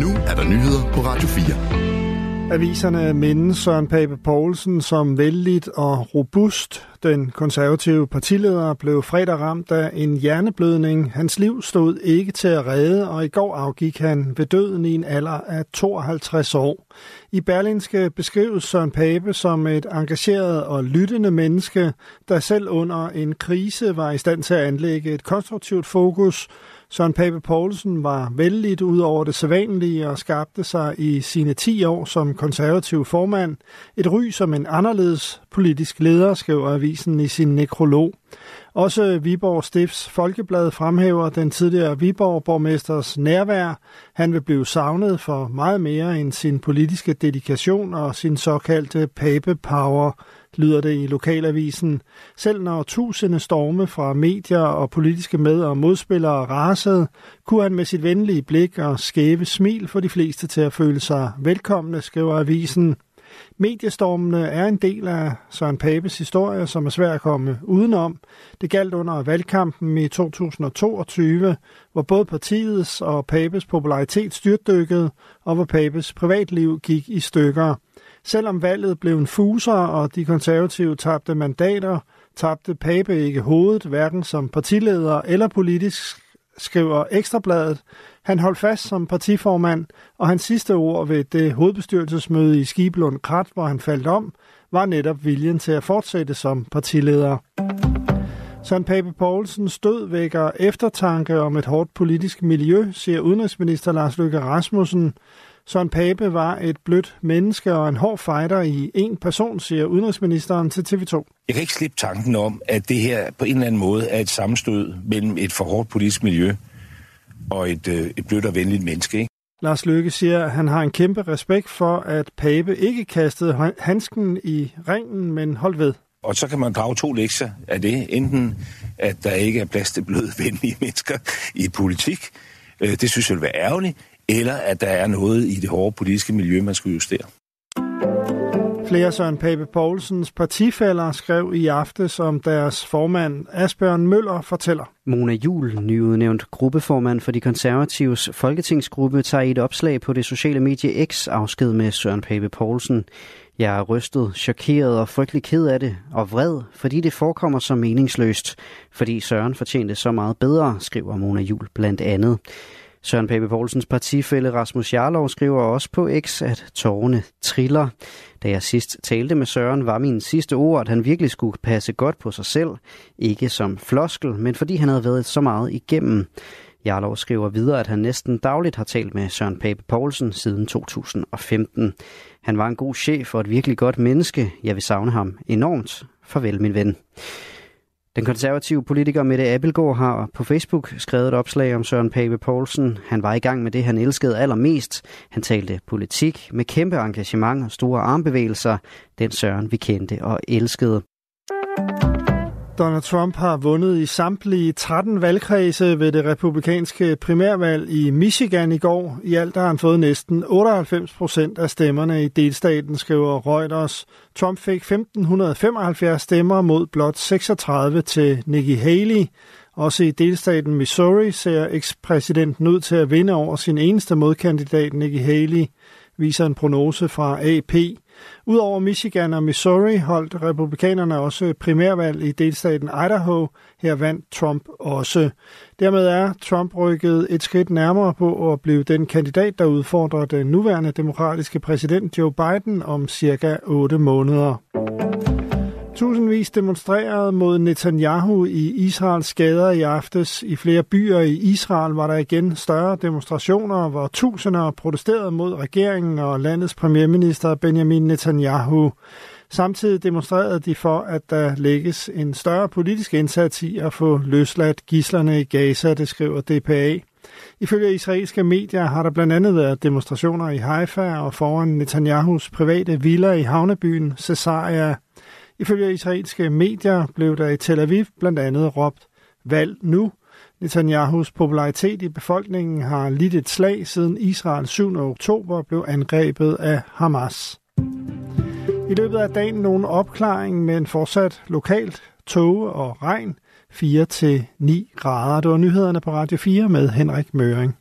Nu er der nyheder på Radio 4. Aviserne mindes Søren Pape Poulsen som vældigt og robust. Den konservative partileder blev fredag ramt af en hjerneblødning. Hans liv stod ikke til at redde, og i går afgik han ved døden i en alder af 52 år. I Berlinske beskrives Søren Pape som et engageret og lyttende menneske, der selv under en krise var i stand til at anlægge et konstruktivt fokus Søren Pape Poulsen var vældigt ud over det sædvanlige og skabte sig i sine 10 år som konservativ formand et ry som en anderledes politisk leder, skriver avisen i sin nekrolog. Også Viborg Stifts Folkeblad fremhæver den tidligere Viborg-borgmesters nærvær. Han vil blive savnet for meget mere end sin politiske dedikation og sin såkaldte pape-power, lyder det i lokalavisen. Selv når tusinde storme fra medier og politiske med- og modspillere rasede, kunne han med sit venlige blik og skæve smil få de fleste til at føle sig velkomne, skriver avisen. Mediestormene er en del af Søren Papes historie, som er svær at komme udenom. Det galt under valgkampen i 2022, hvor både partiets og Papes popularitet styrtdykkede, og hvor Papes privatliv gik i stykker. Selvom valget blev en fuser, og de konservative tabte mandater, tabte Pape ikke hovedet, hverken som partileder eller politisk, skriver Ekstrabladet. Han holdt fast som partiformand, og hans sidste ord ved det hovedbestyrelsesmøde i Skiblund Krat, hvor han faldt om, var netop viljen til at fortsætte som partileder. Søren Pape Poulsens død vækker eftertanke om et hårdt politisk miljø, siger udenrigsminister Lars Løkke Rasmussen. Søren Pape var et blødt menneske og en hård fighter i en person, siger udenrigsministeren til TV2. Jeg kan ikke slippe tanken om, at det her på en eller anden måde er et sammenstød mellem et for hårdt politisk miljø og et, øh, et blødt og venligt menneske. Ikke? Lars Løkke siger, at han har en kæmpe respekt for, at Pape ikke kastede handsken i ringen, men holdt ved. Og så kan man drage to lektier af det. Enten, at der ikke er plads til bløde, venlige mennesker i politik. Øh, det synes jeg vil være ærgerligt eller at der er noget i det hårde politiske miljø, man skulle justere. Flere Søren Pape Poulsens partifælder skrev i aftes om deres formand Asbjørn Møller fortæller. Mona Jul, nyudnævnt gruppeformand for de konservatives folketingsgruppe, tager i et opslag på det sociale medie X afsked med Søren Pape Poulsen. Jeg er rystet, chokeret og frygtelig ked af det, og vred, fordi det forekommer så meningsløst, fordi Søren fortjente så meget bedre, skriver Mona Jul blandt andet. Søren Pape Poulsens partifælle Rasmus Jarlov skriver også på X, at tårerne triller. Da jeg sidst talte med Søren, var min sidste ord, at han virkelig skulle passe godt på sig selv. Ikke som floskel, men fordi han havde været så meget igennem. Jarlov skriver videre, at han næsten dagligt har talt med Søren Pape Poulsen siden 2015. Han var en god chef og et virkelig godt menneske. Jeg vil savne ham enormt. Farvel, min ven. Den konservative politiker Mette Abelgaard har på Facebook skrevet et opslag om Søren Pape Poulsen. Han var i gang med det, han elskede allermest. Han talte politik med kæmpe engagement og store armbevægelser. Den Søren, vi kendte og elskede. Donald Trump har vundet i samtlige 13 valgkredse ved det republikanske primærvalg i Michigan i går. I alt har han fået næsten 98 procent af stemmerne i delstaten, skriver Reuters. Trump fik 1575 stemmer mod blot 36 til Nikki Haley. Også i delstaten Missouri ser ekspræsidenten ud til at vinde over sin eneste modkandidat, Nikki Haley, viser en prognose fra AP. Udover Michigan og Missouri holdt republikanerne også primærvalg i delstaten Idaho. Her vandt Trump også. Dermed er Trump rykket et skridt nærmere på at blive den kandidat, der udfordrer den nuværende demokratiske præsident Joe Biden om cirka 8 måneder. Tusindvis demonstrerede mod Netanyahu i Israels gader i aftes. I flere byer i Israel var der igen større demonstrationer, hvor tusinder protesterede mod regeringen og landets premierminister Benjamin Netanyahu. Samtidig demonstrerede de for, at der lægges en større politisk indsats i at få løsladt gislerne i Gaza, det skriver DPA. Ifølge israelske medier har der blandt andet været demonstrationer i Haifa og foran Netanyahus private villa i havnebyen Caesarea. Ifølge israelske medier blev der i Tel Aviv blandt andet råbt valg nu. Netanyahus popularitet i befolkningen har lidt et slag siden Israel 7. oktober blev angrebet af Hamas. I løbet af dagen nogle opklaring, men fortsat lokalt tåge og regn 4-9 grader. Det var nyhederne på Radio 4 med Henrik Møring.